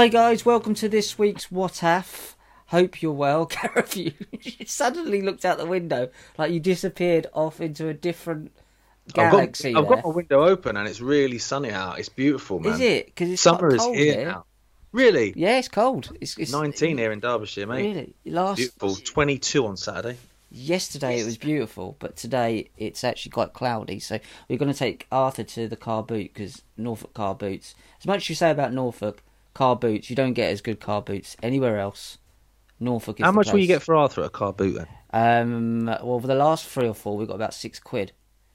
Hi guys, welcome to this week's What Af. Hope you're well. Gareth, you, you suddenly looked out the window like you disappeared off into a different galaxy. I've, got, I've got my window open and it's really sunny out. It's beautiful, man. Is it? Because it's Summer is cold here now. Really? Yeah, it's cold. It's, it's 19 here in Derbyshire, mate. Really, last Beautiful. 22 on Saturday. yesterday it was beautiful, but today it's actually quite cloudy. So we're going to take Arthur to the car boot because Norfolk car boots. As much as you say about Norfolk car boots, you don't get as good car boots anywhere else. Norfolk is. How much will you get for Arthur a car boot then? Um, well, for the last three or four, we got about six quid.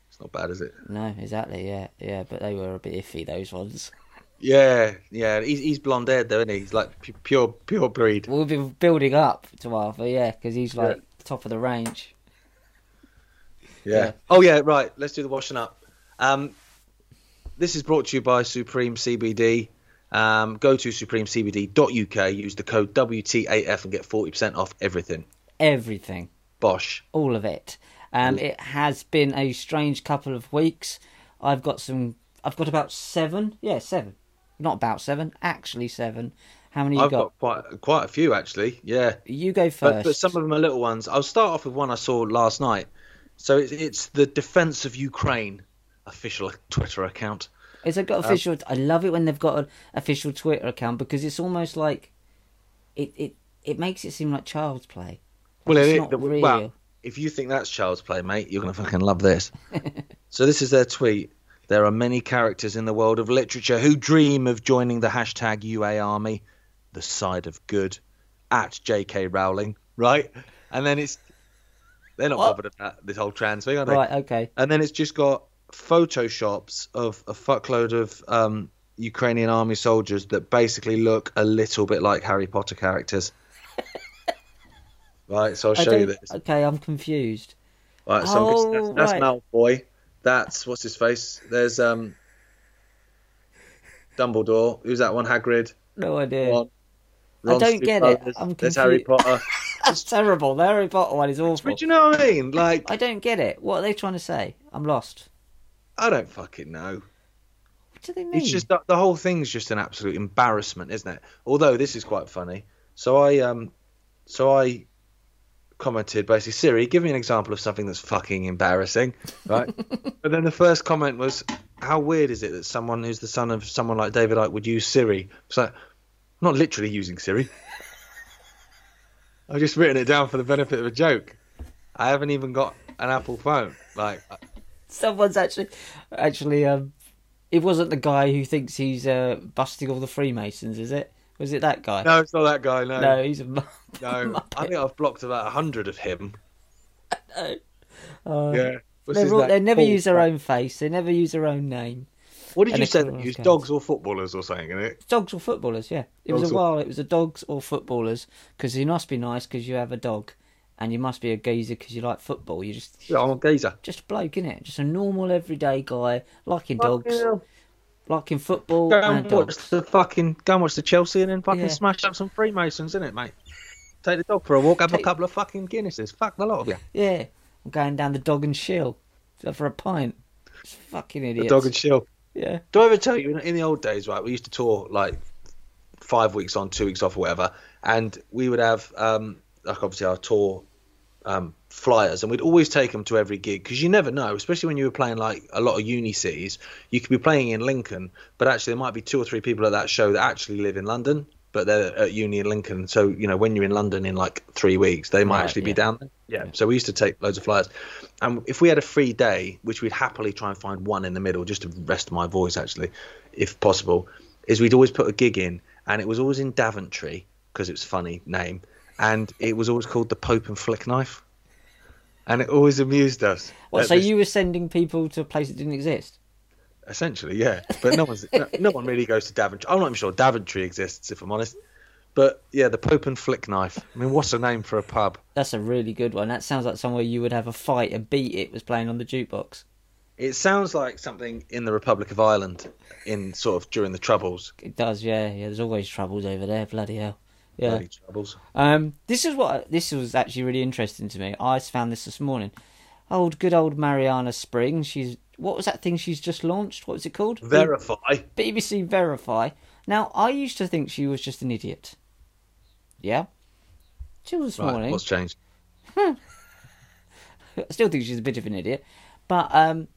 It's not bad, is it? No, exactly. Yeah, yeah, but they were a bit iffy those ones. Yeah, yeah. He's, he's blonde haired though, isn't he? He's like pu- pure, pure breed. We've been building up to Arthur, yeah, because he's like top of the range. Yeah. Yeah. Oh yeah, right. Let's do the washing up. Um, this is brought to you by Supreme CBD. Um, go to supremecbd.uk, use the code WT8F and get 40% off everything. Everything. Bosh. all of it. Um, it has been a strange couple of weeks. I've got some. I've got about seven. Yeah, seven. Not about seven. Actually, seven. How many you I've got? got quite quite a few actually. Yeah. You go first. But, but some of them are little ones. I'll start off with one I saw last night. So it's, it's the Defense of Ukraine official Twitter account. It's got Um, official. I love it when they've got an official Twitter account because it's almost like it. It it makes it seem like child's play. Well, it's it- not the- real. well, if you think that's child's play, mate, you're gonna fucking love this. so this is their tweet. There are many characters in the world of literature who dream of joining the hashtag UA Army, the side of good, at J.K. Rowling, right? And then it's they're not What? bothered about this whole trans thing, are they? Right. Okay. And then it's just got photoshops of a fuckload of um, Ukrainian army soldiers that basically look a little bit like Harry Potter characters. right, so I'll show you this. Okay, I'm confused. Right, so Oh, that's, that's right. Malfoy. That's what's his face. There's um Dumbledore. Who's that one? Hagrid. No idea. Ron. I don't get it. brothers. I'm confused. There's Harry. Potter. That's terrible. The Harry Potter one is awful. but you know what I mean? Like, I don't get it. What are they trying to say? I'm lost. I don't fucking know. What do they mean? It's just the, the whole thing's just an absolute embarrassment, isn't it? Although this is quite funny. So I um, so I commented basically, Siri, give me an example of something that's fucking embarrassing, right? but then the first comment was, how weird is it that someone who's the son of someone like David Icke would use Siri? It's like, I'm not literally using Siri. I've just written it down for the benefit of a joke. I haven't even got an Apple phone. Like, Someone's actually, actually, um, it wasn't the guy who thinks he's uh, busting all the Freemasons, is it? Was it that guy? no, it's not that guy. No, No, he's a. no. I think I've blocked about a hundred of him. Uh, Yeah. All, they never use their own face. They never use their own name. What did and you say? use dogs or footballers or something in it? Dogs or footballers? Yeah, it was Dogs a or- while. It was the dogs or footballers because you must be nice because you have a dog, and you must be a geezer because you like football. You just Yeah, I'm a geezer. just a bloke, innit? Just a normal everyday guy liking dogs, liking football Go and and watch dogs. the fucking go and watch the Chelsea and then fucking Yeah. smash up some Freemasons, innit, mate? Take the dog for a walk, have Take- a couple of fucking Guinnesses. Fuck the lot of you. Yeah, I'm going down the dog and shill for a pint. It's fucking The idiots. dog and chill. Yeah. Do I ever tell you in, in the old days, right? We used to tour like five weeks on, two weeks off, or whatever, and we would have um, like obviously our tour um, flyers, and we'd always take them to every gig because you never know, especially when you were playing like a lot of uni cities. You could be playing in Lincoln, but actually there might be two or three people at that show that actually live in London, but they're at uni in Lincoln. So you know when you're in London in like three weeks, they might Right, actually be down there. Yeah. So we used to take loads of flyers, and if we had a free day, which we'd happily try and find one in the middle, just to rest my voice actually, if possible, is we'd always put a gig in, and it was always in Daventry because it's a funny name, and it was always called the Pope and Flick Knife, and it always amused us. What? So this- you were sending people to a place that didn't exist? essentially, yeah, but no one's no, no one really goes to Daventry. I'm not even sure Daventry exists, if I'm honest. But yeah, the Pope and Flick Knife. I mean, what's a name for a pub? That's a really good one. That sounds like somewhere you would have a fight and beat it was playing on the jukebox. It sounds like something in the Republic of Ireland, in sort of during the Troubles. It does, yeah, yeah. There's always troubles over there. Bloody hell. Yeah. Troubles. Um, this is what this was actually really interesting to me. I found this this morning. Old, good old Marianna Spring. She's what was that thing she's just launched? What was it called? Verify. BBC Verify. Now, I used to think she was just an idiot. Yeah? Till this Right, morning. what's changed? I still think she's a bit of an idiot. But um,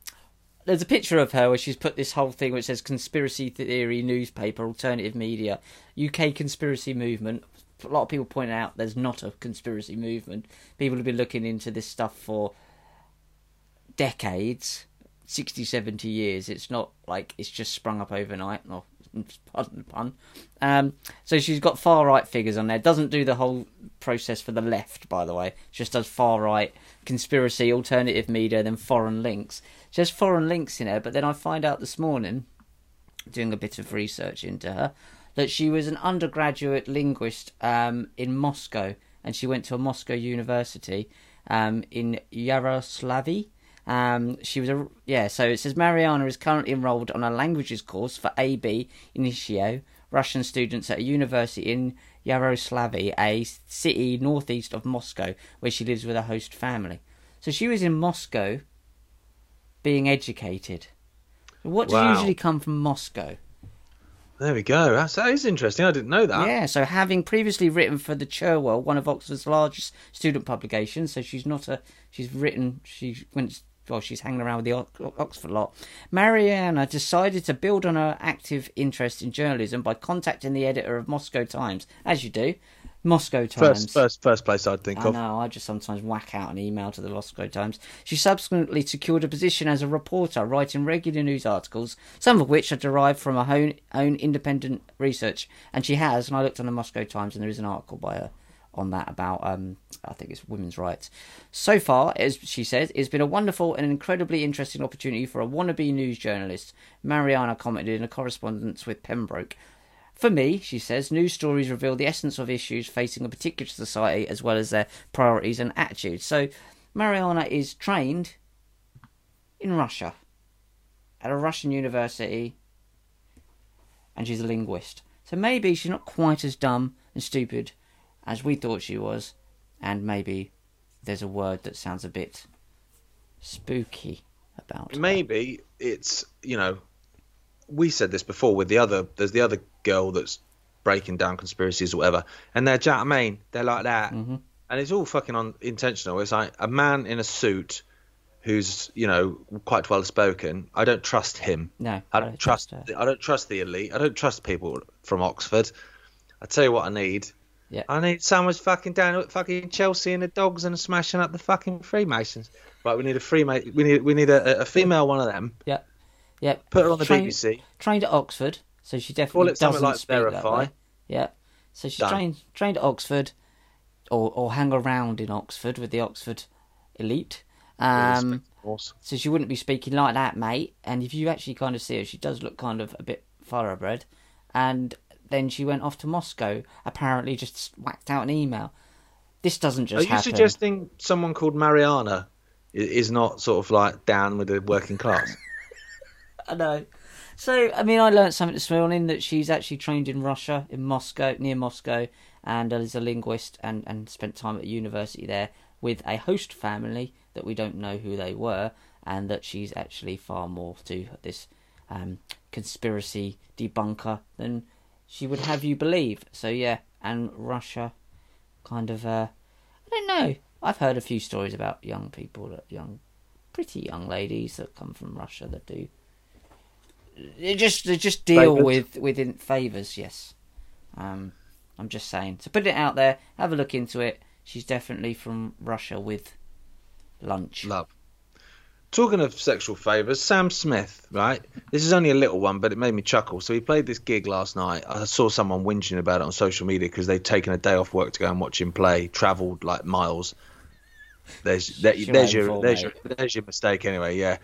there's a picture of her where she's put this whole thing which says conspiracy theory newspaper, alternative media, UK conspiracy movement. A lot of people point out there's not a conspiracy movement. People have been looking into this stuff for decades 60, 70 years. It's not like it's just sprung up overnight. Or, pardon the pun. Um, so she's got far right figures on there. Doesn't do the whole process for the left, by the way. Just does far right conspiracy, alternative media, then foreign links. Just foreign links in there. But then I find out this morning, doing a bit of research into her, that she was an undergraduate linguist um, in Moscow, and she went to a Moscow university um, in Yaroslavl. Um, she was a yeah. So it says Marianna is currently enrolled on a languages course for AB Initio, Russian students at a university in Yaroslavl, a city northeast of Moscow, where she lives with a host family. So she was in Moscow, being educated. What does Wow. usually come from Moscow? There we go. That's, that is interesting. I didn't know that. Yeah, so having previously written for the Cherwell, one of Oxford's largest student publications, so she's not a she's written she went well she's hanging around with the Oxford lot. Marianna decided to build on her active interest in journalism by contacting the editor of Moscow Times, as you do, Moscow Times. First, first, first place I'd think I of. know, I just sometimes whack out an email to the Moscow Times. She subsequently secured a position as a reporter, writing regular news articles, some of which are derived from her own, own independent research. And she has, and I looked on the Moscow Times, and there is an article by her on that about, um, I think it's women's rights. So far, as she says, it's been a wonderful and incredibly interesting opportunity for a wannabe news journalist. Marianna commented in a correspondence with Pembroke. For me, she says, news stories reveal the essence of issues facing a particular society as well as their priorities and attitudes. So, Marianna is trained in Russia at a Russian university and she's a linguist. So, maybe she's not quite as dumb and stupid as we thought she was, and maybe there's a word that sounds a bit spooky about her. Maybe it's you know, we said this before with the other. There's the other girl that's breaking down conspiracies or whatever, and they're Jack Main. They're like that, Mhm. and it's all fucking on intentional. It's like a man in a suit who's you know quite well spoken. I don't trust him. No, I don't trust. her. I don't trust the elite. I don't trust people from Oxford. I tell you what, I need. Yeah. I need someone's fucking down at fucking Chelsea and the dogs and smashing up the fucking Freemasons. Right, we need a Freemason. We need we need a, a female one of them. Yeah. Yeah. Put her on the Train- BBC. trained at Oxford, so she definitely it doesn't like speak that way. Yeah, so she's Done. trained trained at Oxford, or or hang around in Oxford with the Oxford elite. Um, so she wouldn't be speaking like that, mate. And if you actually kind of see her, she does look kind of a bit thoroughbred. And then she went off to Moscow, apparently just whacked out an email. This doesn't just Are you happen. suggesting someone called Marianna is not sort of like down with the working class? I know. So, I mean, I learned something this morning that she's actually trained in Russia, in Moscow, near Moscow, and is a linguist and, and spent time at university there with a host family that we don't know who they were, and that she's actually far more to this um, conspiracy debunker than she would have you believe. So, yeah, and Russia kind of, uh, I don't know. I've heard a few stories about young people, that young, pretty young ladies that come from Russia that do they just they just deal Favours? with within favors. Yes, um, I'm just saying. So put it out there. Have a look into it. She's definitely from Russia with lunch. Love. Talking of sexual favours, Sam Smith, right? This is only a little one, but it made me chuckle. So he played this gig last night. I saw someone whinging about it on social media because they'd taken a day off work to go and watch him play, travelled like miles. There's there, there's your fault, there's mate. your there's your mistake anyway. Yeah.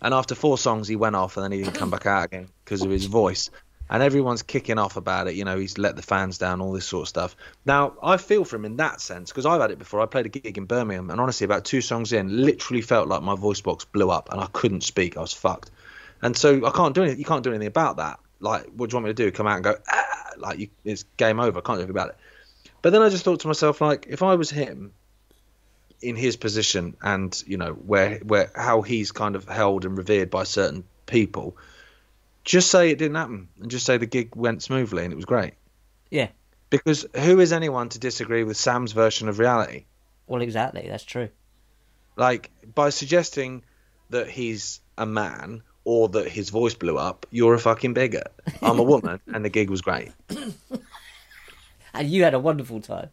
And after four songs, he went off, and then he didn't come back out again because of his voice. And everyone's kicking off about it. You know, he's let the fans down, all this sort of stuff. Now, I feel for him in that sense because I've had it before. I played a gig in Birmingham, and honestly, about two songs in, literally felt like my voice box blew up, and I couldn't speak. I was fucked. And so I can't do anything. You can't do anything about that. Like, what do you want me to do? Come out and go, ah, like you, it's game over. I can't do anything about it. But then I just thought to myself, like, if I was him, in his position and you know where where how he's kind of held and revered by certain people just say it didn't happen, and just say the gig went smoothly and it was great. Yeah. Because who is anyone to disagree with Sam's version of reality? Well, exactly. That's true. Like by suggesting that he's a man or that his voice blew up, you're a fucking bigot. I'm a woman, and the gig was great, And you had a wonderful time.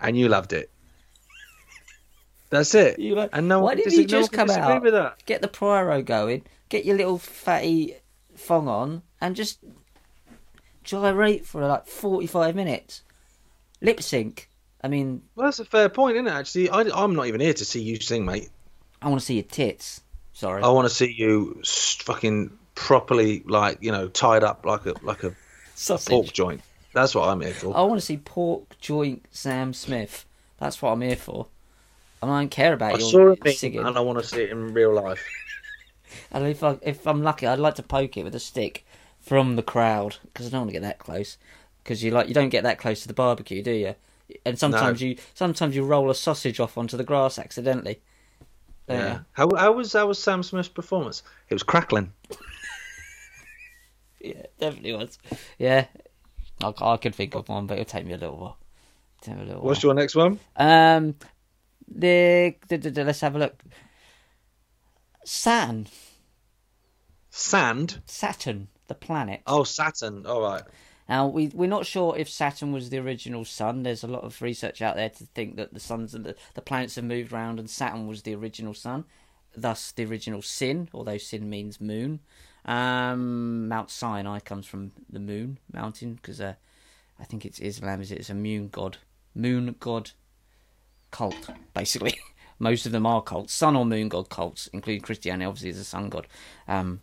and you loved it. That's it. You like, and no why didn't you just come out, with that. get the pyro going, get your little fatty thong on, and just gyrate for like forty-five minutes, lip sync. I mean, Well, that's a fair point, isn't it? Actually, I, I'm not even here to see you sing, mate. I want to see your tits. Sorry. I want to see you fucking properly, like you know, tied up like a like a Sausage. pork joint. That's what I'm here for. I want to see pork joint Sam Smith. That's what I'm here for. And I don't care about I your saw a singing. and I want to see it in real life. And if I if I'm lucky, I'd like to poke it with a stick from the crowd because I don't want to get that close. Because you like you don't get that close to the barbecue, do you? And sometimes you sometimes you roll a sausage off onto the grass accidentally. Yeah. How how was how was Sam Smith's performance? It was crackling. Yeah, definitely was. Yeah, I, I could think of one, but it'll take me a little while. Take me a little What's while. your next one? Um, the, the, the, the- let's have a look. Saturn, Sand. Saturn, the planet. Oh, Saturn. All right. Now we we're not sure if Saturn was the original sun. There's a lot of research out there to think that the suns and the, the planets have moved around, and Saturn was the original sun, thus the original sin. Although sin means moon. Um, Mount Sinai comes from the moon mountain because uh, I think it's Islam. Is it? It's a moon god, moon god cult basically. Most of them are cults, sun or moon god cults, including Christianity. Obviously, is a sun god. Um,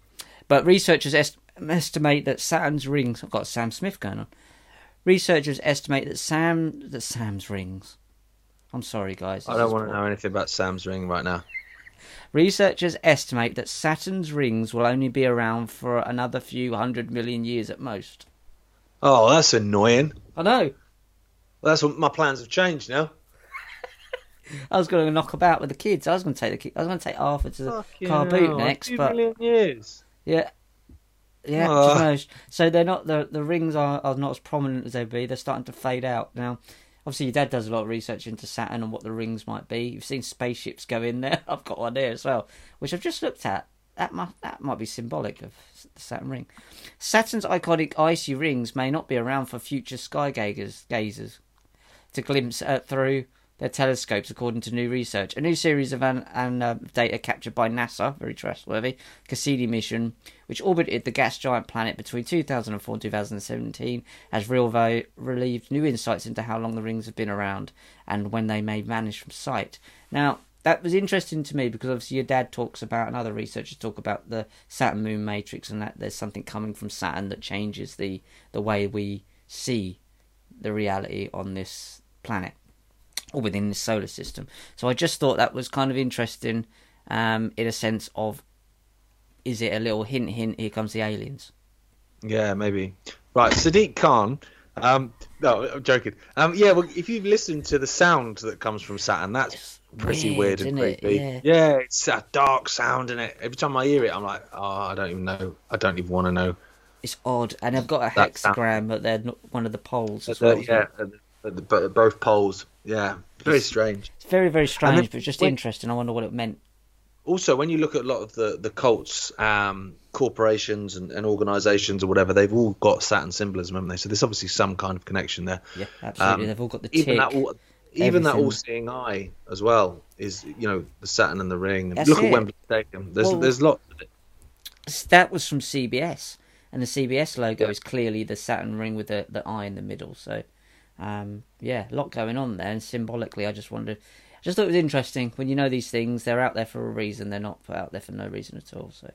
but researchers est- estimate that Saturn's rings. I've got Sam Smith going on. Researchers estimate that Sam that Sam's rings. I'm sorry, guys. I don't want to know anything about Sam's ring right now. Researchers estimate that Saturn's rings will only be around for another few hundred million years at most. Oh, that's annoying. I know. Well, that's what my plans have changed now. I was going to knock about with the kids. I was going to take the ki- I was going to take Arthur to the Fucking car boot hell, next, two but million years. yeah, yeah. Oh. just knows. So they're not the the rings are, are not as prominent as they'd be. They're starting to fade out now. Obviously, your dad does a lot of research into Saturn and what the rings might be. You've seen spaceships go in there. I've got one there as well, which I've just looked at. That might that might be symbolic of the Saturn ring. Saturn's iconic icy rings may not be around for future sky gazers, gazers to glimpse uh, through their telescopes, according to new research. A new series of an, an, uh, data captured by NASA, very trustworthy, Cassini mission, which orbited the gas giant planet between 2004 and 2017, has real relieved new insights into how long the rings have been around and when they may vanish from sight. Now, that was interesting to me because obviously your dad talks about and other researchers talk about the Saturn moon matrix and that there's something coming from Saturn that changes the the way we see the reality on this planet or within the solar system. So I just thought that was kind of interesting um, in a sense of is it a little hint hint here comes the aliens. Yeah, maybe. Right, Sadiq Khan. Um, no, I'm joking. Um, yeah, well, if you've listened to the sound that comes from Saturn, that's It's pretty weird, weird, and creepy. Yeah. it's a dark sound in it. Every time I hear it, I'm like, oh, I don't even know. I don't even want to know. It's odd, and they've got a hexagram, but they're not one of the poles as uh, well. yeah, at the- at the- but at both poles. Yeah, very strange. It's very very strange, then but just when- interesting. I wonder what it meant. Also, when you look at a lot of the the cults, um, corporations and, and organisations or whatever, they've all got Saturn symbolism, haven't they? So there's obviously some kind of connection there. Yeah, absolutely. Um, they've all got the even that all, even that everything. all-seeing eye as well is you know the Saturn and the ring. That's Look it. at Wembley Stadium. There's Well- there's lots. Of it. that was from CBS, and the CBS logo Yeah. is clearly the Saturn ring with the, the eye in the middle. So, um, yeah, a lot going on there. And symbolically, I just wondered, I just thought it was interesting when you know these things, they're out there for a reason. They're not put out there for no reason at all. So,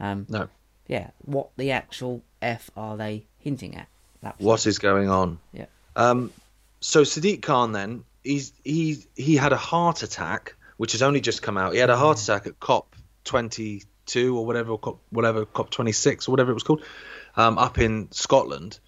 um, No. yeah, what the actual f are they hinting at? That What is going on? Yeah. Um, so Sadiq Khan then he's he he had a heart attack, which has only just come out. He had a heart attack at COP 22 or whatever, or COP, whatever COP 26 or whatever it was called, um, up in Scotland.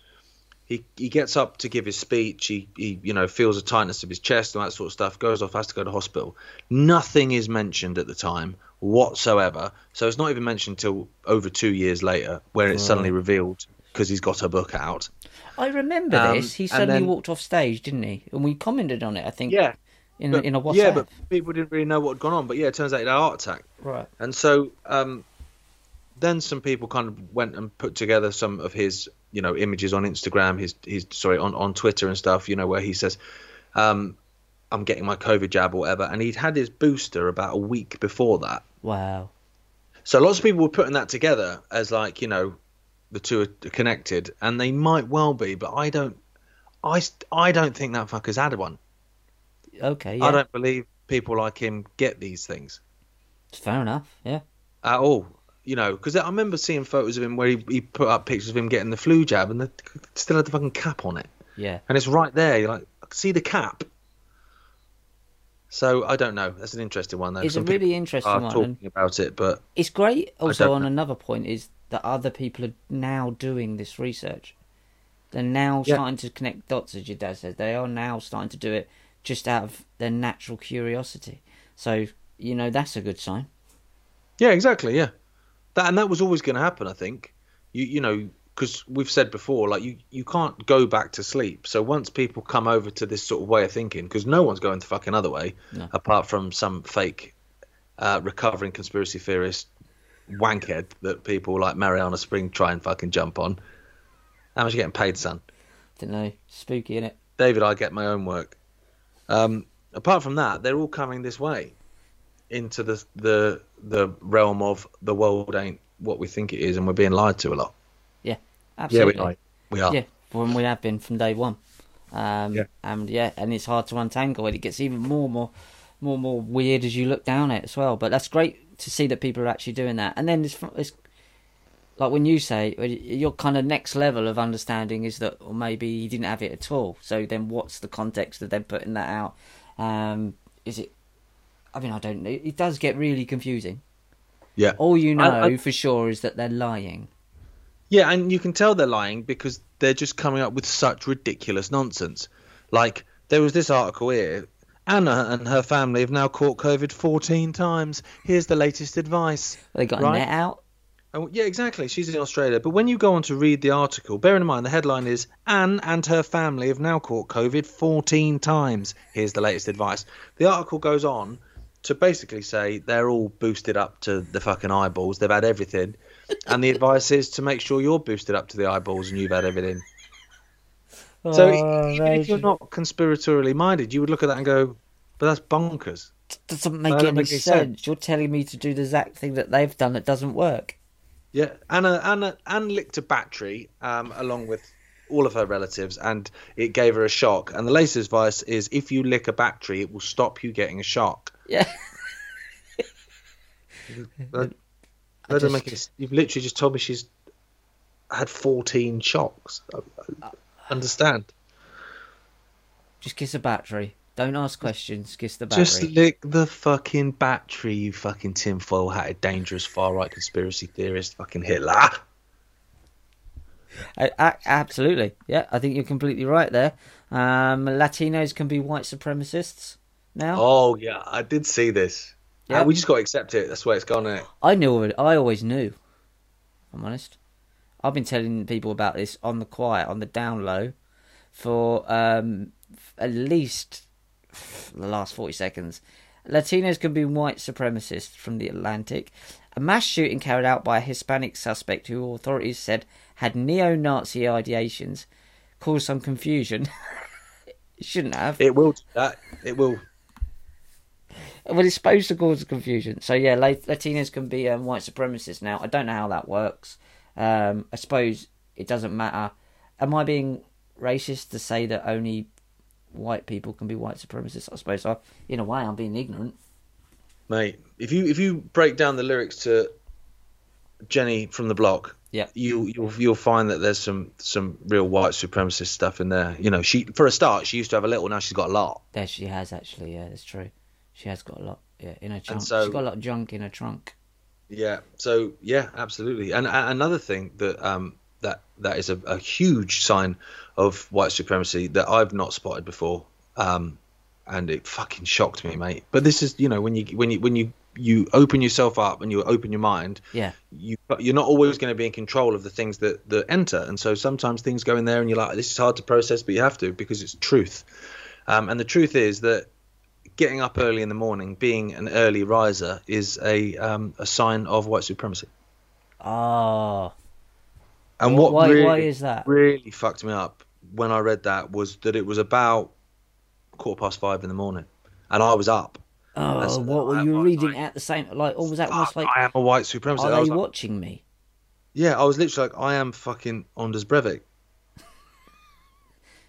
He he gets up to give his speech. He he you know feels a tightness of his chest and that sort of stuff. Goes off, has to go to hospital. Nothing is mentioned at the time whatsoever. So it's not even mentioned till over two years later, where it's suddenly revealed because he's got a book out. I remember Um, this. He suddenly then- walked off stage, didn't he? And we commented on it. I think. Yeah, In but, in a WhatsApp. yeah, but people didn't really know what had gone on. But yeah, it turns out he had a heart attack. right. And so um, then some people kind of went and put together some of his, you know, images on Instagram, his, his sorry, on, on Twitter and stuff, you know, where he says, um, I'm getting my COVID jab or whatever. And he'd had his booster about a week before that. Wow. So lots of people were putting that together as like, you know, the two are connected, and they might well be, but I don't, I, I don't think that fucker's had one. Okay. Yeah. I don't believe people like him get these things. Fair enough. Yeah. at all. You know, because I remember seeing photos of him where he, he put up pictures of him getting the flu jab and the, still had the fucking cap on it, Yeah. and it's right there. You're like, I can see the cap. So I don't know. That's an interesting one though. It's a Some people really interesting are one. talking about it, but It's great. Also, on know. another point is that other people are now doing this research. They're now Yeah. starting to connect dots, as your dad said. They are now starting to do it just out of their natural curiosity. So you know that's a good sign. yeah, exactly, yeah. That and that was always going to happen. I think you you know because we've said before, like you you can't go back to sleep. So once people come over to this sort of way of thinking, because no one's going the fucking other way, No. apart from some fake uh, recovering conspiracy theorist wankhead that people like Marianna Spring try and fucking jump on. How much are you getting paid, son? Don't know. Spooky, innit? David, I get my own work. Um, apart from that, they're all coming this way into the the the realm of the world ain't what we think it is, and we're being lied to a lot. Yeah, absolutely. Yeah, we are. We are. Yeah, when we have been from day one. Um, Yeah. And yeah, and it's hard to untangle it. It gets even more, more, more, more weird as you look down it as well. But that's great to see that people are actually doing that. And then it's, it's like when you say your kind of next level of understanding is that or maybe he didn't have it at all. So then, what's the context of them putting that out? Um, is it? I mean, I don't know. It does get really confusing. Yeah. All you know I- I- for sure is that they're lying. Yeah, and you can tell they're lying because they're just coming up with such ridiculous nonsense. Like there was this article here. Anna and her family have now caught COVID 14 times. Here's the latest advice. They got Right. a net out. Oh, yeah, exactly. She's in Australia. But when you go on to read the article, bear in mind the headline is Anne and her family have now caught COVID 14 times. Here's the latest advice. The article goes on to basically say they're all boosted up to the fucking eyeballs. They've had everything. And the advice is to make sure you're boosted up to the eyeballs and you've had everything. So Oh, even if you're not conspiratorially minded, you would look at that and go, but that's bonkers. doesn't make That don't any make any sense. sense. You're telling me to do the exact thing that they've done that doesn't work. Yeah, Anna Anna Anne licked a battery um, along with all of her relatives, and it gave her a shock. And the latest advice is, if you lick a battery, it will stop you getting a shock. Yeah. That, I that doesn't make any, You've literally just told me she's had 14 shocks. I- I understand? Just kiss a battery. Don't ask questions. Kiss the battery. Just lick the fucking battery, you fucking tinfoil hatted, dangerous far right conspiracy theorist, fucking Hitler. A- a- absolutely. Yeah, I think you're completely right there. Um, Latinos can be white supremacists now. Oh yeah, I did see this. Yeah. Uh, we just got to accept it. That's where it's gone. It? I knew it. I always knew. I'm honest. I've been telling people about this on the quiet, on the down low, for um, at least the last 40 seconds. Latinos can be white supremacists from the Atlantic. A mass shooting carried out by a Hispanic suspect who authorities said had neo Nazi ideations caused some confusion. it shouldn't have. It will do that. It will. Well, it's supposed to cause confusion. So yeah, La- Latinos can be um, white supremacists now. I don't know how that works. Um, I suppose it doesn't matter. Am I being racist to say that only white people can be white supremacists? I suppose I, in a way, I'm being ignorant. mate. If you if you break down the lyrics to Jenny from the Block, Yeah. you you'll you'll find that there's some some real white supremacist stuff in there. You know, she for a start she used to have a little, now she's got a lot. There she has actually. Yeah, that's true. She has got a lot. Yeah, in her trunk. so- She's got a lot of junk in her trunk. Yeah. So yeah, absolutely. And, and another thing that um that that is a, a huge sign of white supremacy that I've not spotted before. Um, and it fucking shocked me, mate. But this is, you know, when you when you when you you open yourself up and you open your mind, Yeah. you you're not always going to be in control of the things that that enter, and so sometimes things go in there, and you're like, this is hard to process, but you have to because it's truth. Um, and the truth is that getting up early in the morning, being an early riser, is a um, a sign of white supremacy. Ah. And what why- really, why is that? really fucked me up when I read that was that it was about quarter past five in the morning, and I was up. Oh, what were you reading I- at the same? Like, or was that almost like? I am a white supremacist. Are they like, watching me? yeah, I was literally like, I am fucking Anders Breivik.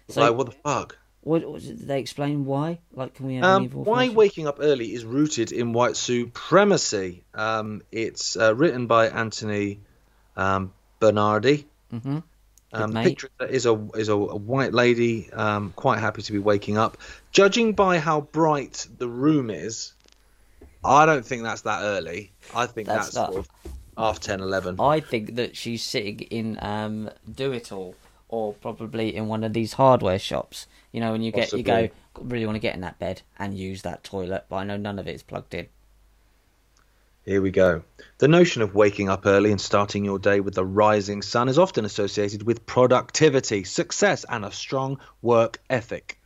So, like, what the fuck? What, what did they explain why? Like, can we have Um, why waking up early is rooted in white supremacy. Um, it's uh, written by Anthony um, Bernardi. Mhm. Um, the picture is a is a, white lady, um, quite happy to be waking up. Judging by how bright the room is, I don't think that's that early. I think That's that's, not- sort of half 10, 11. I think that she's sitting in um, Do It All, or probably in one of these hardware shops. You know, when you get you go, really want to get in that bed and use that toilet, but I know none of it is plugged in. Here we go. The notion of waking up early and starting your day with the rising sun is often associated with productivity, success, and a strong work ethic.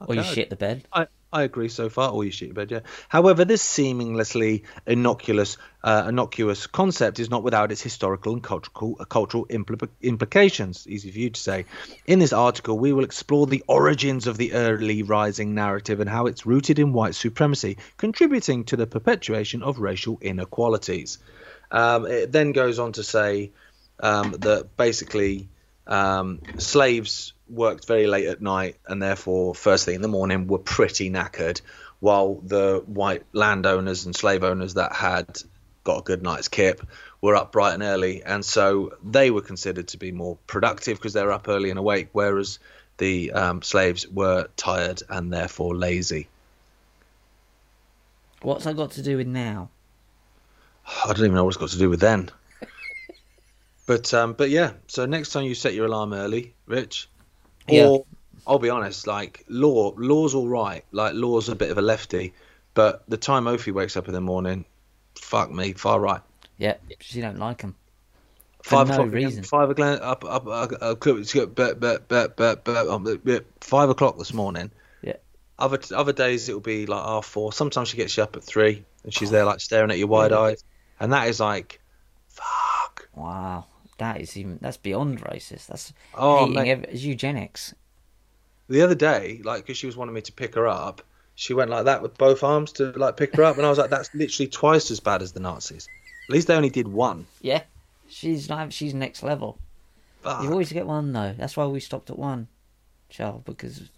Or you shit the bed. I, I agree so far. Or you shit your bed, yeah. However, this seemingly innocuous, uh, innocuous concept is not without its historical and cultural, uh, cultural impli- implications. Easy for you to say. In this article, we will explore the origins of the early rising narrative and how it's rooted in white supremacy, contributing to the perpetuation of racial inequalities. Um, it then goes on to say um, that basically um, slaves worked very late at night and therefore first thing in the morning were pretty knackered while the white landowners and slave owners that had got a good night's kip were up bright and early and so they were considered to be more productive because they were up early and awake whereas the um, slaves were tired and therefore lazy What's that got to do with now? I don't even know what it's got to do with then. But um, but yeah. So next time you set your alarm early, Rich, or Yeah. I'll be honest, like law, law's all right. Like law's a bit of a lefty, but the time Ophi wakes up in the morning, fuck me, far right. Yeah, she don't like. For Five no o'clock. reason. Five o'clock. Up up. up, up, up but, but, but, but, but, five o'clock this morning. Yeah. Other other days it'll be like half four. Sometimes she gets you up at three, and she's there like staring at you wide eyed, and that is like, fuck. Wow, that is even that's beyond racist. That's Oh, hating mate. eugenics. The other day, like, because she was wanting me to pick her up, she went like that with both arms to like pick her up, and I was like, that's literally twice as bad as the Nazis. At least they only did one. Yeah, she's like She's next level. Fuck. You always get one though. That's why we stopped at one, Charles, because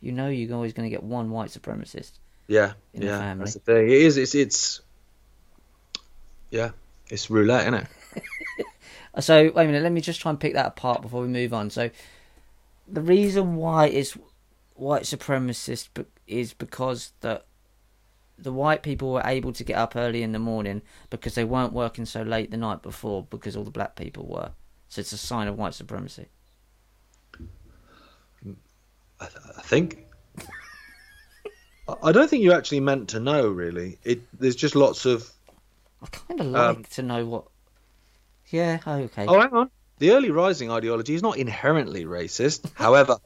you know you're always going to get one white supremacist. Yeah, in the yeah, family. that's the thing. It is. It's. It's. Yeah, it's roulette, isn't it? So wait a minute, let me just try and pick that apart before we move on. So the reason why it's white supremacist is because that the white people were able to get up early in the morning because they weren't working so late the night before because all the black people were. So it's a sign of white supremacy. I, th- I think. I- I don't think you actually meant to know, really. It there's just lots of. I kind of like Um, to know what. Yeah. oh, Okay. Oh, hang on. The early rising ideology is not inherently racist. However,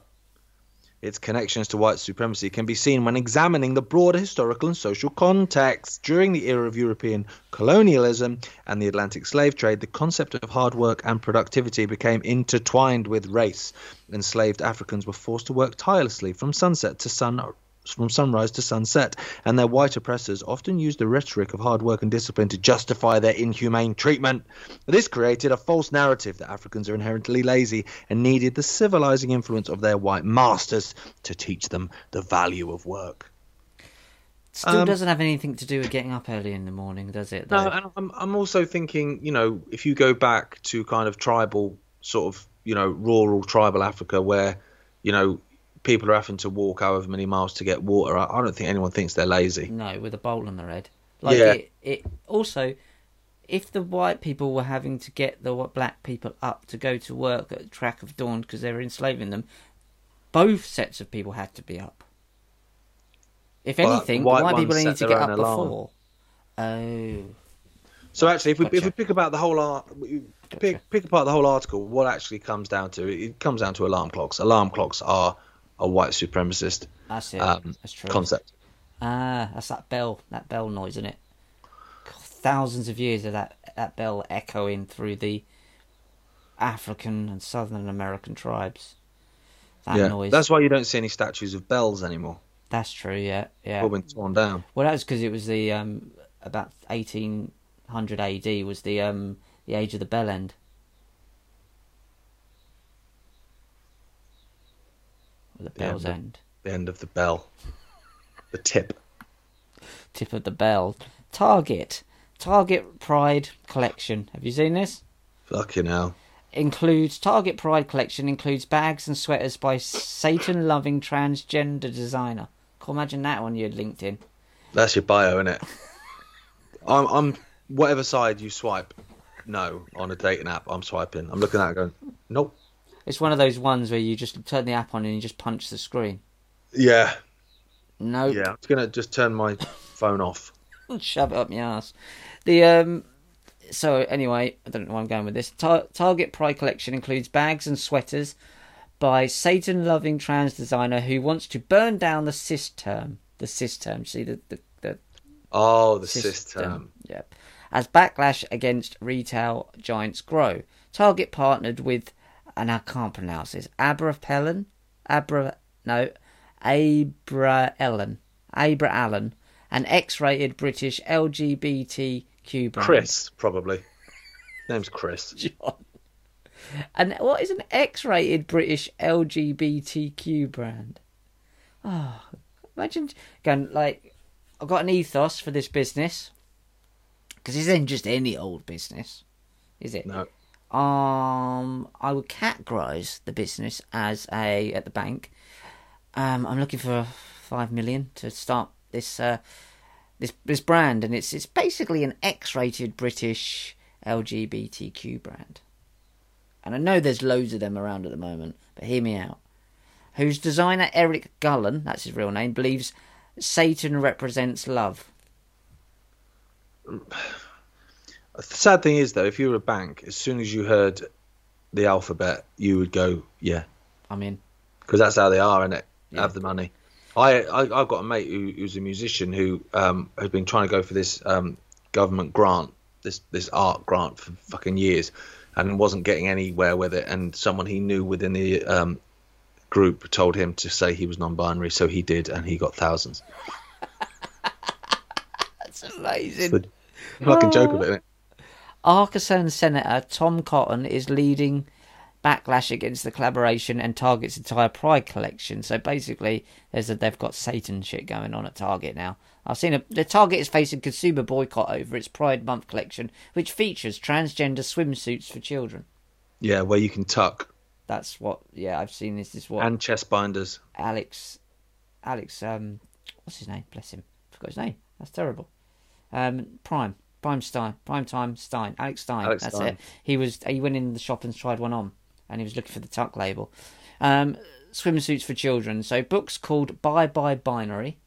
its connections to white supremacy can be seen when examining the broader historical and social context. During the era of European colonialism and the Atlantic slave trade, the concept of hard work and productivity became intertwined with race. Enslaved Africans were forced to work tirelessly from sunset to sun from sunrise to sunset, and their white oppressors often used the rhetoric of hard work and discipline to justify their inhumane treatment. This created a false narrative that Africans are inherently lazy and needed the civilizing influence of their white masters to teach them the value of work. Still um, doesn't have anything to do with getting up early in the morning, does it? No, though? and I'm, I'm also thinking, you know, if you go back to kind of tribal, sort of, you know, rural tribal Africa where, you know, people are having to walk however many miles to get water, I, I don't think anyone thinks they're lazy. No, with a bowl on their head. Like Yeah. it, it also if the white people were having to get the black people up to go to work at track of dawn because they were enslaving them, both sets of people had to be up. If Well, anything, the white white people need to get up alarm. before. Oh, So actually, if we if we pick about the whole art, pick pick apart the whole article, what actually comes down to it comes down to alarm clocks. Alarm clocks are a white supremacist that's it. um, that's true. concept. Ah, that's that bell, that bell noise, isn't it? God, Thousands of years of that that bell echoing through the African and Southern American tribes. That yeah, noise. that's why you don't see any statues of bells anymore. That's true. Yeah, yeah. All been torn down. Well, that was because it was the um about eighteen hundred AD was the um the age of the bell end. The bell's the- end. The end of the bell, the tip. Tip of the bell. Target. Target Pride collection. Have you seen this? Fucking hell. includes Target Pride collection includes bags and sweaters by Satan loving transgender designer. You imagine that on your LinkedIn? That's your bio, isn't it? I'm, I'm whatever side you swipe. No, on a dating app, I'm swiping. I'm looking at it going, nope. It's one of those ones where you just turn the app on and you just punch the screen. Yeah, No, yeah. I'm gonna just turn my phone off. shove it up your ass. The um. So anyway, I don't know where I'm going with this. Tar- Target Pride collection includes bags and sweaters by Satan-loving trans designer who wants to burn down the cis term. The cis term. See the the, the Oh, the system. system. Yep. As backlash against retail giants grow, Target partnered with, and I can't pronounce this, Abra Pellen, Abra, no, Abra Ellen, Abra Allen, an X-rated British LGBTQ brand. Chris, probably. Name's Chris. John. And what is an X-rated British LGBTQ brand? Oh, imagine going like, I've got an ethos for this business because this isn't just any old business, is it? No. Um, I would categorise the business as a at the bank. Um, I'm looking for five million to start this uh, this this brand, and it's it's basically an X-rated British LGBTQ brand. And I know there's loads of them around at the moment, but hear me out. Whose designer Eric Gullen, that's his real name, believes Satan represents love. The sad thing is, though, if you were a bank, as soon as you heard the alphabet, you would go, yeah, I mean, because that's how they are, innit? Yeah. Have the money. I, I I've got a mate who, who's a musician who um has been trying to go for this um government grant, this this art grant for fucking years, and wasn't getting anywhere with it. And someone he knew within the um group told him to say he was non-binary, so he did, and he got thousands. that's amazing. Fucking joke of it. Arkansas Senator Tom Cotton is leading backlash against the collaboration and Target's entire Pride collection. So basically, there's a, they've got Satan shit going on at Target now. I've seen a, the Target is facing consumer boycott over its Pride Month collection, which features transgender swimsuits for children. Yeah, where you can tuck That's what. Yeah, I've seen this. This is what and chest binders. Alex, Alex, um, what's his name? Bless him. Forgot his name. That's terrible. Um, Prime, Prime Stein, Prime Time Stein, Alex Stein. Alex that's Stein. it. He was. He went in the shop and tried one on, and he was looking for the tuck label. Um, swimsuits for children. So books called Bye Bye Binary,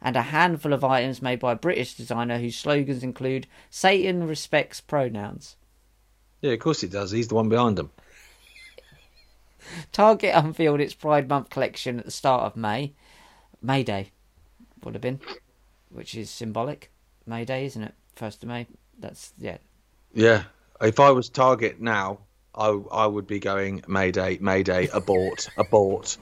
and a handful of items made by a British designer whose slogans include "Satan respects pronouns." Yeah, of course he does. He's the one behind them. Target unveiled its Pride Month collection at the start of May. May Day would have been, which is symbolic. May Day, isn't it? First of May. That's yeah. Yeah. If I was Target now, I I would be going Mayday, Mayday, abort, abort.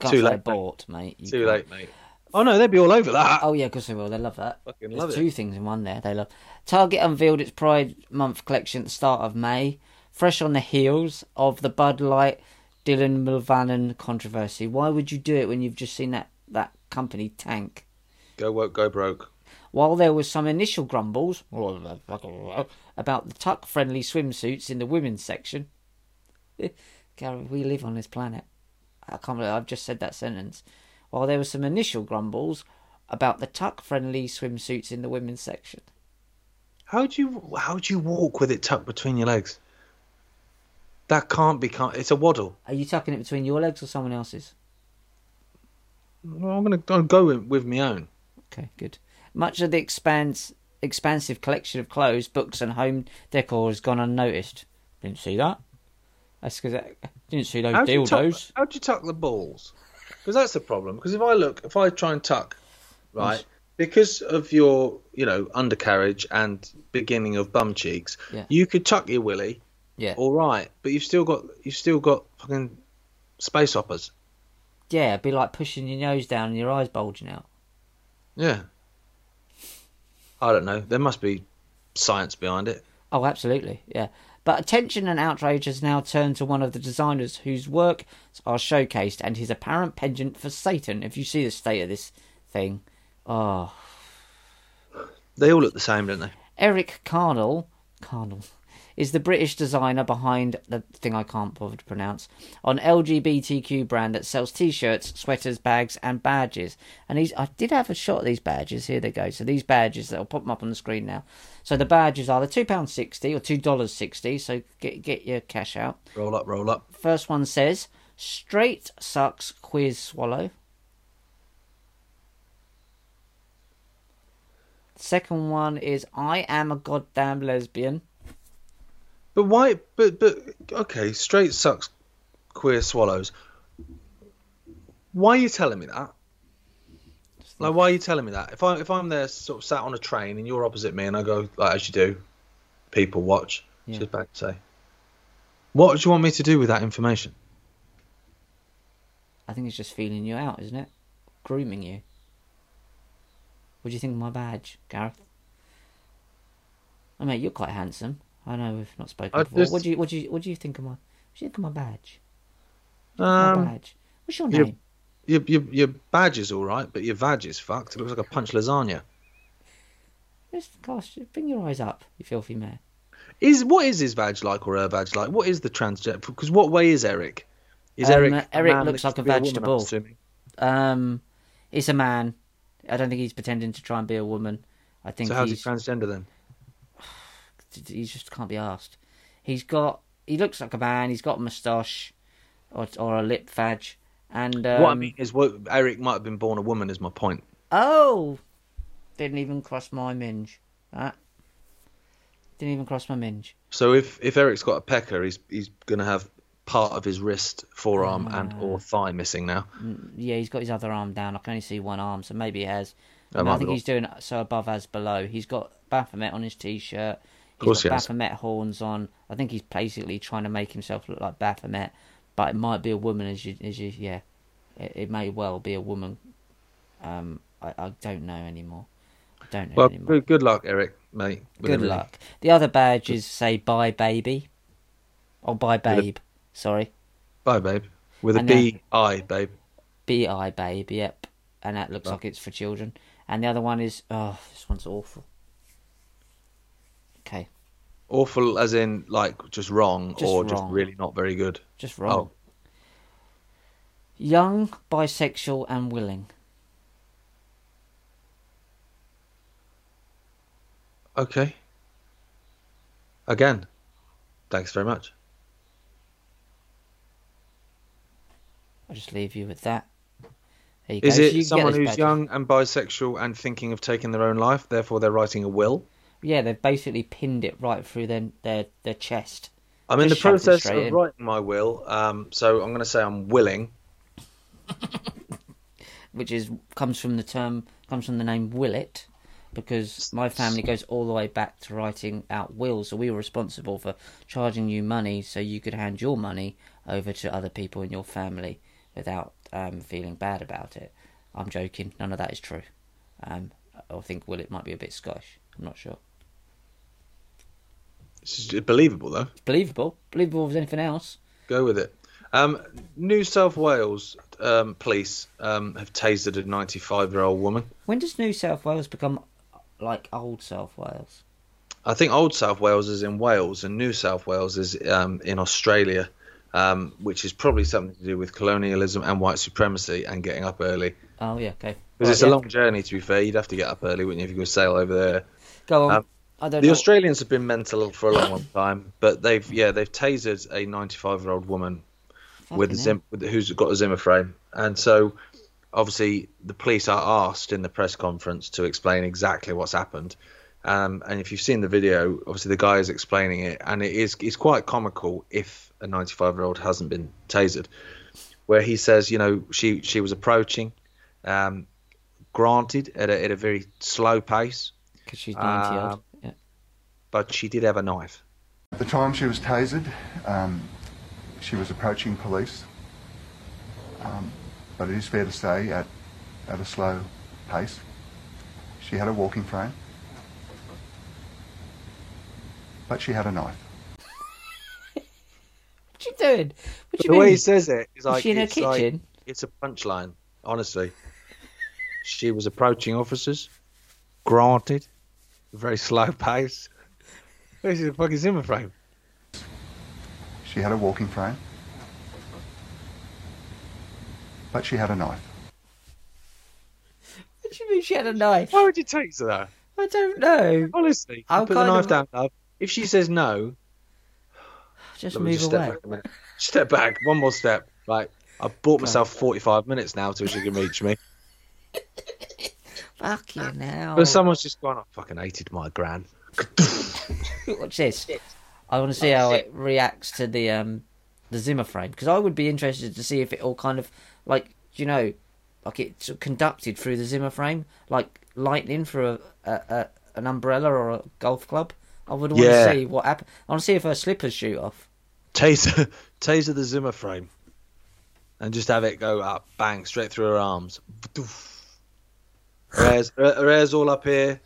Can't Too late, abort, mate. You Too late, mate. Oh no, they'd be all over that. Oh yeah, of course they will. They love that. Fucking There's love two it. things in one there. They love. Target unveiled its Pride Month collection at the start of May, fresh on the heels of the Bud Light Dylan Mulvaney controversy. Why would you do it when you've just seen that that company tank? Go woke, go broke. While there was some initial grumbles about the tuck friendly swimsuits in the women's section, Gary, we live on this planet. I can't believe I've just said that sentence. While there were some initial grumbles about the tuck friendly swimsuits in the women's section. How do you how do you walk with it tucked between your legs? That can't be. Can't, it's a waddle. Are you tucking it between your legs or someone else's? Well, I'm gonna, I'm go with, with my own. Okay, good. Much of the expanse, expansive collection of clothes, books, and home decor has gone unnoticed. Didn't see that. That's because I didn't see those How do you tuck, how do you tuck the balls? Because that's the problem. Because if I look, if I try and tuck, right, Yes. because of your, you know, undercarriage and beginning of bum cheeks, Yeah. you could tuck your willy, Yeah, all right, but you've still got you've still got fucking space hoppers. yeah. It'd be like pushing your nose down and your eyes bulging out. Yeah. I don't know. There must be science behind it. Oh, absolutely, yeah. But attention and outrage has now turned to one of the designers whose work are showcased and his apparent penchant for Satan. If you see the state of this thing, oh, They all look the same, don't they? Erik Carnell, Carnell, is the British designer behind the thing I can't bother to pronounce, on LGBTQ brand that sells T-shirts, sweaters, bags, and badges. And he's, I did have a shot of these badges. Here they go. So these badges, I'll pop them up on the screen now. So the badges are the two pound sixty or two dollars sixty. So get get your cash out. Roll up, roll up. First one says straight sucks quiz swallow. Second one is I am a goddamn lesbian. But why? But but okay, straight sucks. Queer swallows. Why are you telling me that? Like, why are you telling me that? If I if I'm there, sort of sat on a train, and you're opposite me, and I go like as you do, people watch. Yeah. She's back to say, what do you want me to do with that information? I think it's just feeling you out, isn't it? Grooming you. What do you think of my badge, Gareth? Oh, I mean, you're quite handsome. I know we've not spoken I before. just- What do you what do you what do you think of my what do you think of my badge? My Um, badge. What's your you- name? your your your badge is all right, but your vag is fucked. It looks like a punch lasagna. Just gosh, bring your eyes up, you filthy man. Is what is his badge like or her badge like? What is the transgender? Because what way is Erik? Is Um, Erik? a Erik looks like a vegetable. Um, he's a man. I don't think he's pretending to try and be a woman. I think So how's he he's transgender then? He just can't be asked. He's got he looks like a man. He's got a moustache or or a lip fadge. And um, what I mean is, what, Erik might have been born a woman. Is my point. oh, didn't even cross my minge. That didn't even cross my minge. So if if Erik's got a pecker, he's he's gonna have part of his wrist, forearm, and Ah. or thigh missing now. Mm, Yeah, he's got his other arm down. I can only see one arm, so maybe he has. I think he's doing so above as below. He's got Baphomet on his t-shirt. He's course got he. Baphomet horns on. I think he's basically trying to make himself look like Baphomet, but it might be a woman as you as you yeah. It, it may well be a woman. Um, I, I don't know anymore. I don't know Well, anymore. good, good luck, Erik, mate. Good luck. The other badges say bye baby, or bye babe. Sorry, Bye, babe. With a B I, babe. bi babe. Yep, and that looks Oh. like it's for children. And the other one is oh, this one's awful. Awful, as in like just wrong, Just or just really not very good. just wrong. Oh. Young, bisexual, and willing. Okay. Again, thanks very much. I'll just leave you with that. There you Is go. So it you can get someone who's badges. young and bisexual and thinking of taking their own life, therefore they're writing a will? Yeah, they've basically pinned it right through their their, their chest. I'm in the Just shoved it process straight of in. writing my will, um, so I'm going to say I'm willing. which is comes from the term comes from the name Willet, because my family goes all the way back to writing out wills. So we were responsible for charging you money so you could hand your money over to other people in your family without um, feeling bad about it. I'm joking. None of that is true. Um, I think Willet might be a bit Scottish. I'm not sure. It's believable though. It's believable. Believable as anything else. Go with it. Um, New South Wales um, police um, have tasered a 95 year old woman. When does New South Wales become like old South Wales? I think Old South Wales is in Wales and New South Wales is um, in Australia, um, which is probably something to do with colonialism and white supremacy and getting up early. Oh yeah, okay. Because Right, it's yeah. a long journey, to be fair. You'd have to get up early, wouldn't you, if you go sail over there? Go on. I don't The know. Australians have been mental for a long, long time, but they've yeah they've tasered a 95 year old woman with a Zim, with, who's got a Zimmer frame, and so obviously the police are asked in the press conference to explain exactly what's happened. Um, and if you've seen the video, obviously the guy is explaining it, and it is it's quite comical if a 95 year old hasn't been tasered, where he says, you know, she she was approaching, um, granted at a, at a very slow pace, because she's ninety. Um, Yeah. But she did have a knife. At the time she was tasered, um, she was approaching police. Um, but it is fair to say at, at a slow pace. She had a walking frame. But she had a knife. What you doing? What the you mean? way he says it is like she in her it's like- kitchen? it's a punchline. Honestly, she was approaching officers. Granted, very slow pace. This is a fucking Zimmer frame. She had a walking frame. But she had a knife. What do you mean she had a knife? Why would you take to that? I don't know. Honestly, I'm put the knife of- down. Love. If she says no, Just move just away. step back. Step back, one more step. Right, I've bought myself 45 minutes now till she can reach me. Fuck you now. But someone's just gone. I fucking hated my gran. Watch this. I want to see how it reacts to the um the Zimmer frame because I would be interested to see if it all kind of like you know like it's conducted through the Zimmer frame like lightning through a, a, a an umbrella or a golf club. I would want Yeah. to see what happens. I want to see if her slippers shoot off. Taser, taser the Zimmer frame, and just have it go up, bang, straight through her arms. Her hair's, her her hair's all up here,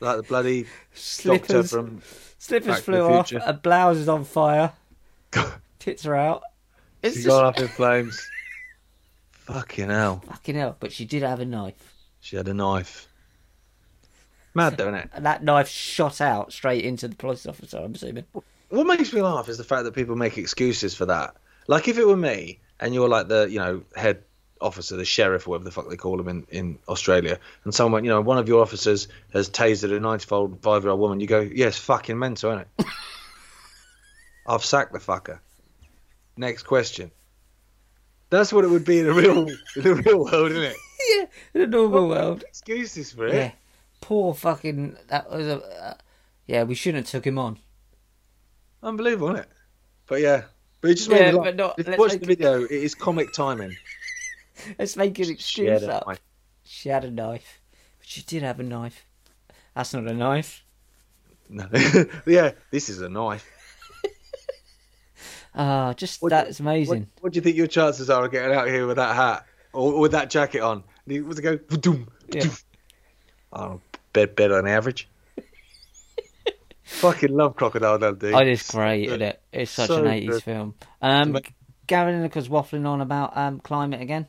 like the bloody doctor Slippers, from. slippers Back to flew the off. Future. Her blouse is on fire. Tits are out. It's She just got up in flames. Fucking hell, fucking hell. But she did have a knife, she had a knife. Mad, though, isn't it? and that knife shot out straight into the police officer. I'm assuming. What makes me laugh is the fact that people make excuses for that. Like if it were me and you're like the you know head officer, the sheriff, or whatever the fuck they call him in, in Australia, and someone you know one of your officers has tasered a 95 year old woman, you go, yes, fucking mental, isn't it? I've sacked the fucker. Next question. That's what it would be in the real in the real world, isn't it? yeah, in the normal world. Excuses for it. Yeah, poor fucking. That was a. Uh, yeah, we shouldn't have took him on. Unbelievable, isn't it? But yeah. But it just made Yeah, me laugh. but not- If you watch the video, it is comic timing. Let's make an She excuse a up. knife. She had a knife, but she did have a knife. That's not a knife. No. yeah, this is a knife. Ah, just What do- that's amazing. What, what do you think your chances are of getting out here with that hat or, with that jacket on? And he was go, "Ba-doom, Yeah. ba-doom." oh, bed better than average. Fucking love Crocodile Dundee. Oh, it is great, isn't it? It's such So an eighties film. Um, Gary Lineker's waffling on about um climate again.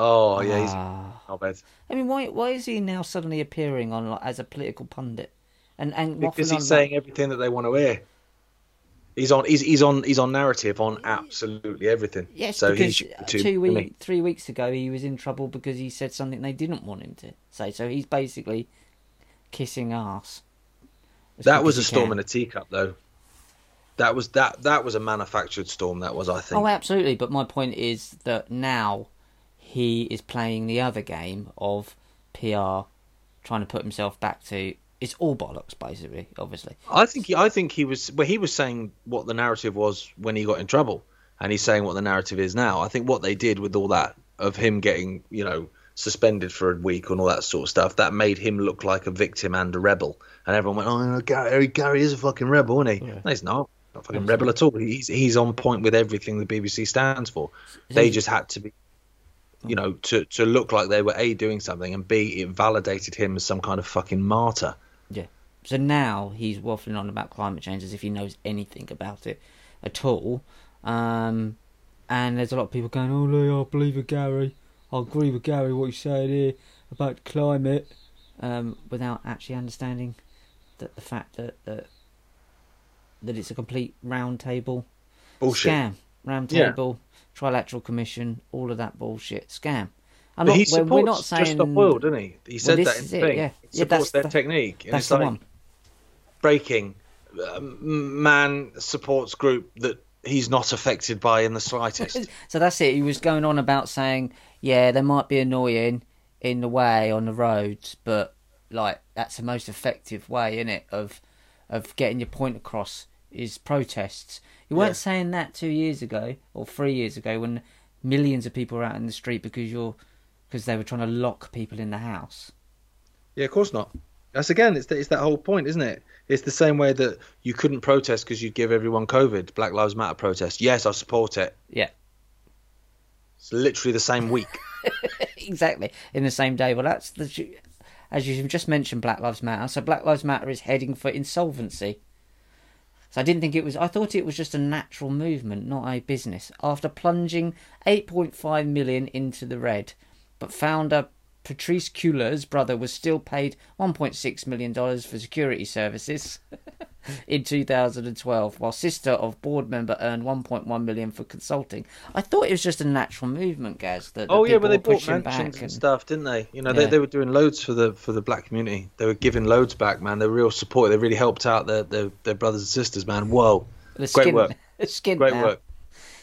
Oh yeah, he's Ah. not bad. I mean, why why is he now suddenly appearing on like, as a political pundit? And and Because waffling on he's saying everything that they want to hear. He's on. He's, he's on. He's on narrative on absolutely everything. yes, so because he's too, two me. week, three weeks ago he was in trouble because he said something they didn't want him to say. So he's basically kissing ass. That was a storm can. in a teacup, though. That was that. That was a manufactured storm. That was, I think. Oh, absolutely. But my point is that now he is playing the other game of PR, trying to put himself back to. It's all bollocks, basically. Obviously, I think he, I think he was well. He was saying what the narrative was when he got in trouble, and he's saying what the narrative is now. I think what they did with all that of him getting you know suspended for a week and all that sort of stuff that made him look like a victim and a rebel, and everyone went, "Oh, no, Gary, Gary is a fucking rebel, isn't he?" Yeah. No, he's not. Not a fucking rebel at all. He's he's on point with everything the BBC stands for. They just had to be. You know, to, to look like they were A, doing something, and B, it validated him as some kind of fucking martyr. yeah. So now he's waffling on about climate change as if he knows anything about it at all. Um, and there's a lot of people going, "Oh, no, I believe with Gary. I agree with Gary what he's saying here about climate," um, without actually understanding that the fact that that, that it's a complete round table Bullshit. scam, round Yeah. table, trilateral commission, all of that bullshit scam. I'm But not, he we're, supports we're not saying Just Stop Oil, didn't he? He said this that in the thing. yeah. He supports that's their the- technique. And That's it's the like, one. breaking uh, man supports group that he's not affected by in the slightest. So that's it. He was going on about saying, yeah, they might be annoying in the way on the roads, but like that's the most effective way, in it, of of getting your point across is protests. You weren't Yeah. saying that two years ago or three years ago when millions of people were out in the street because you're because they were trying to lock people in the house. Yeah, of course not. That's again, it's, it's that whole point, isn't it? It's the same way that you couldn't protest because you'd give everyone COVID. Black Lives Matter protest. Yes, I support it. Yeah, It's literally the same week. exactly. In the same day. Well, that's the as you have just mentioned, Black Lives Matter. So Black Lives Matter is heading for insolvency. I didn't think it was. I thought it was just a natural movement, not a business. After plunging 8.5 million into the red, but founder Patrisse Cullors' brother was still paid 1.6 million dollars for security services in 2012, while sister of board member earned 1.1 million for consulting. I thought it was just a natural movement, Gaz. That, oh yeah, but they bought mansions back and and- stuff, didn't they? You know, Yeah. they, they were doing loads for the for the black community. They were giving loads back, man. They were real support. They really helped out their their, their brothers and sisters, man. Whoa, The Great skin, work. Skin great now. work.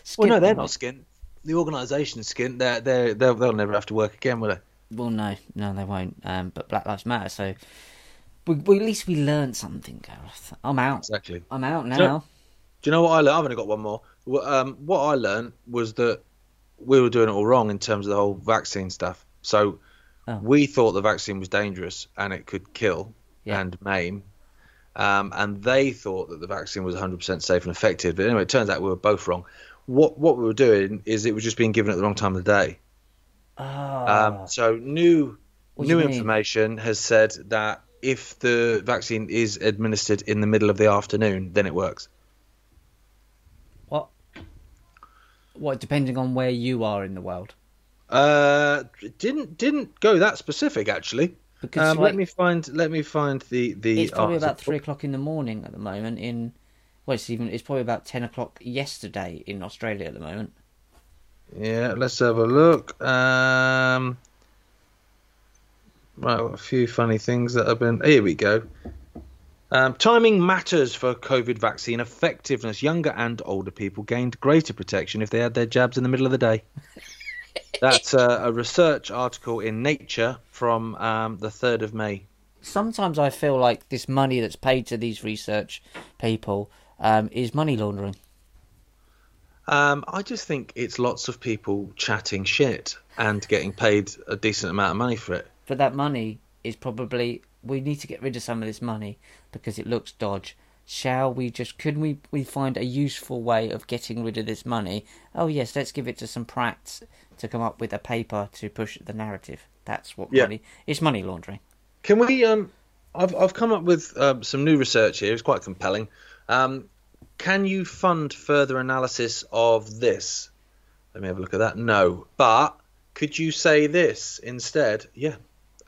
Skin Well, no, they're now. not skint. The organisation's skint. They're, they're, they'll they'll never have to work again, will they? Well, no, no, they won't. Um, but Black Lives Matter. So, we, we, at least we learned something, Gareth. I'm out. Exactly. I'm out now. So- Do you know what I learned? I've only got one more. Um, what I learned was that we were doing it all wrong in terms of the whole vaccine stuff. So Oh. we thought the vaccine was dangerous and it could kill Yeah. and maim. Um, and they thought that the vaccine was 100% safe and effective. But anyway, it turns out we were both wrong. What what we were doing is it was just being given at the wrong time of the day. Ah, Um, so new What do you new information has said that if the vaccine is administered in the middle of the afternoon, then it works. what? What? Depending on where you are in the world, Uh, didn't didn't go that specific actually. because Um, like, let me find let me find the the. it's probably about three o'clock in the morning at the moment. In well, it's even it's probably about ten o'clock yesterday in Australia at the moment. Yeah, let's have a look. Um, right, a few funny things that have been. Here we go. Um, timing matters for COVID vaccine effectiveness. Younger and older people gained greater protection if they had their jabs in the middle of the day. That's a, a research article in Nature from um, the 3rd of May. Sometimes I feel like this money that's paid to these research people um, is money laundering. Um, I just think it's lots of people chatting shit and getting paid a decent amount of money for it. But that money is probably we need to get rid of some of this money because it looks dodge. Shall we just couldn't we we find a useful way of getting rid of this money? Oh yes, let's give it to some prats to come up with a paper to push the narrative. That's what Yeah. money it's money laundering. Can we? Um, I've I've come up with um, some new research here. It's quite compelling. Um, can you fund further analysis of this? Let me have a look at that. No, but could you say this instead? Yeah,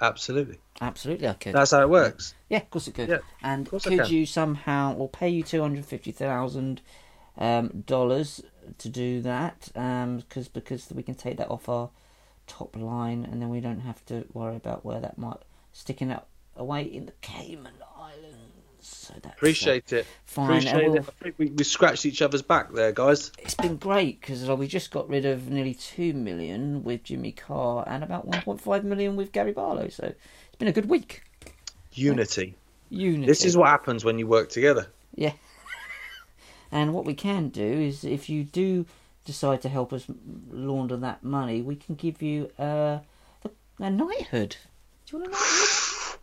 absolutely. Absolutely, I could. That's how it works. Yeah, of course it could. Yeah, and could you somehow, or pay you two hundred fifty thousand um, dollars to do that? Um, because because we can take that off our top line, and then we don't have to worry about where that might sticking up away in the Cayman. So that's uh, Appreciate it. fine. Appreciate it. we'll- I think we, we scratched each other's back there, guys. It's been great because we just got rid of nearly two million with Jimmy Carr and about one point five million with Gary Barlow. So it's been a good week. Unity. Unity. This is what happens when you work together. Yeah. And what we can do is, if you do decide to help us launder that money, we can give you uh, a knighthood. Do you want a knighthood?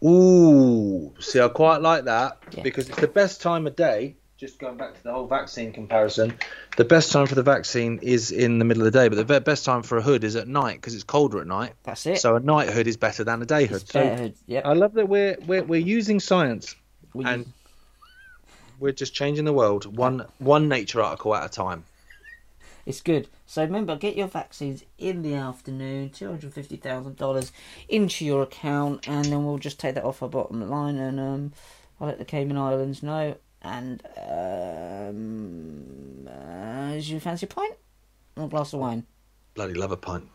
Ooh, see, I quite like that Yeah. because it's the best time of day. Just going back to the whole vaccine comparison, the best time for the vaccine is in the middle of the day, but the best time for a hood is at night because it's colder at night. That's it. So a night hood is better than a day hood. it's So hood. Yep. I love that we're we're we're using science We- and we're just changing the world one one nature article at a time. It's good. So remember, get your vaccines in the afternoon. Two hundred fifty thousand dollars into your account, and then we'll just take that off our bottom line. And um, I'll let the Cayman Islands know. And um, uh, you fancy a pint or a glass of wine? Bloody love a pint.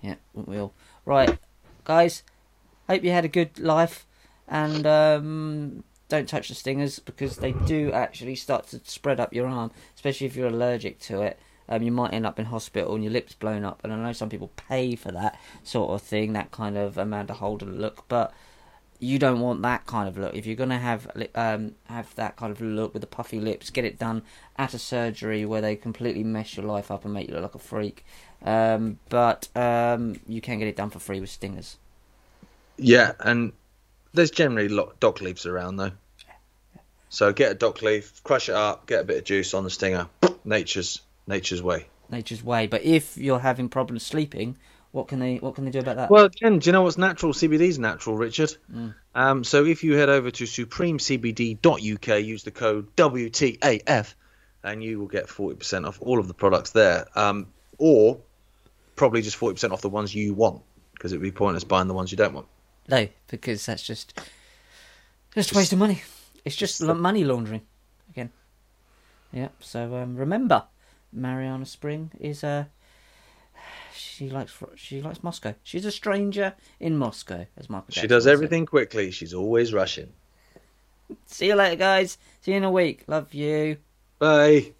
Yeah, we all? Right, guys. Hope you had a good life, and um, don't touch the stingers because they do actually start to spread up your arm, especially if you're allergic to it. Um, you might end up in hospital and your lips blown up. And I know some people pay for that sort of thing, that kind of Amanda Holden look, but you don't want that kind of look. If you're gonna have um, have that kind of look with the puffy lips, get it done at a surgery where they completely mess your life up and make you look like a freak. Um, but um, you can get it done for free with stingers. Yeah, and there's generally lot dock leaves around though. So get a dock leaf, crush it up, get a bit of juice on the stinger. Nature's nature's way. Nature's way. But if you're having problems sleeping, what can they what can they do about that? Well, again, do you know what's natural? CBD's natural, Richard. Mm. Um, so if you head over to supremecbd.uk, use the code WTAF, and you will get 40% off all of the products there. Um, or probably just 40% off the ones you want, because it would be pointless buying the ones you don't want. No, because that's just just a waste of money. It's just money laundering again. Yeah. So um, remember, Marianna Spring is a. Uh, she likes she likes Moscow. She's a stranger in Moscow, as Michael. She does everything said. quickly. She's always rushing. See you later, guys. See you in a week. Love you. Bye.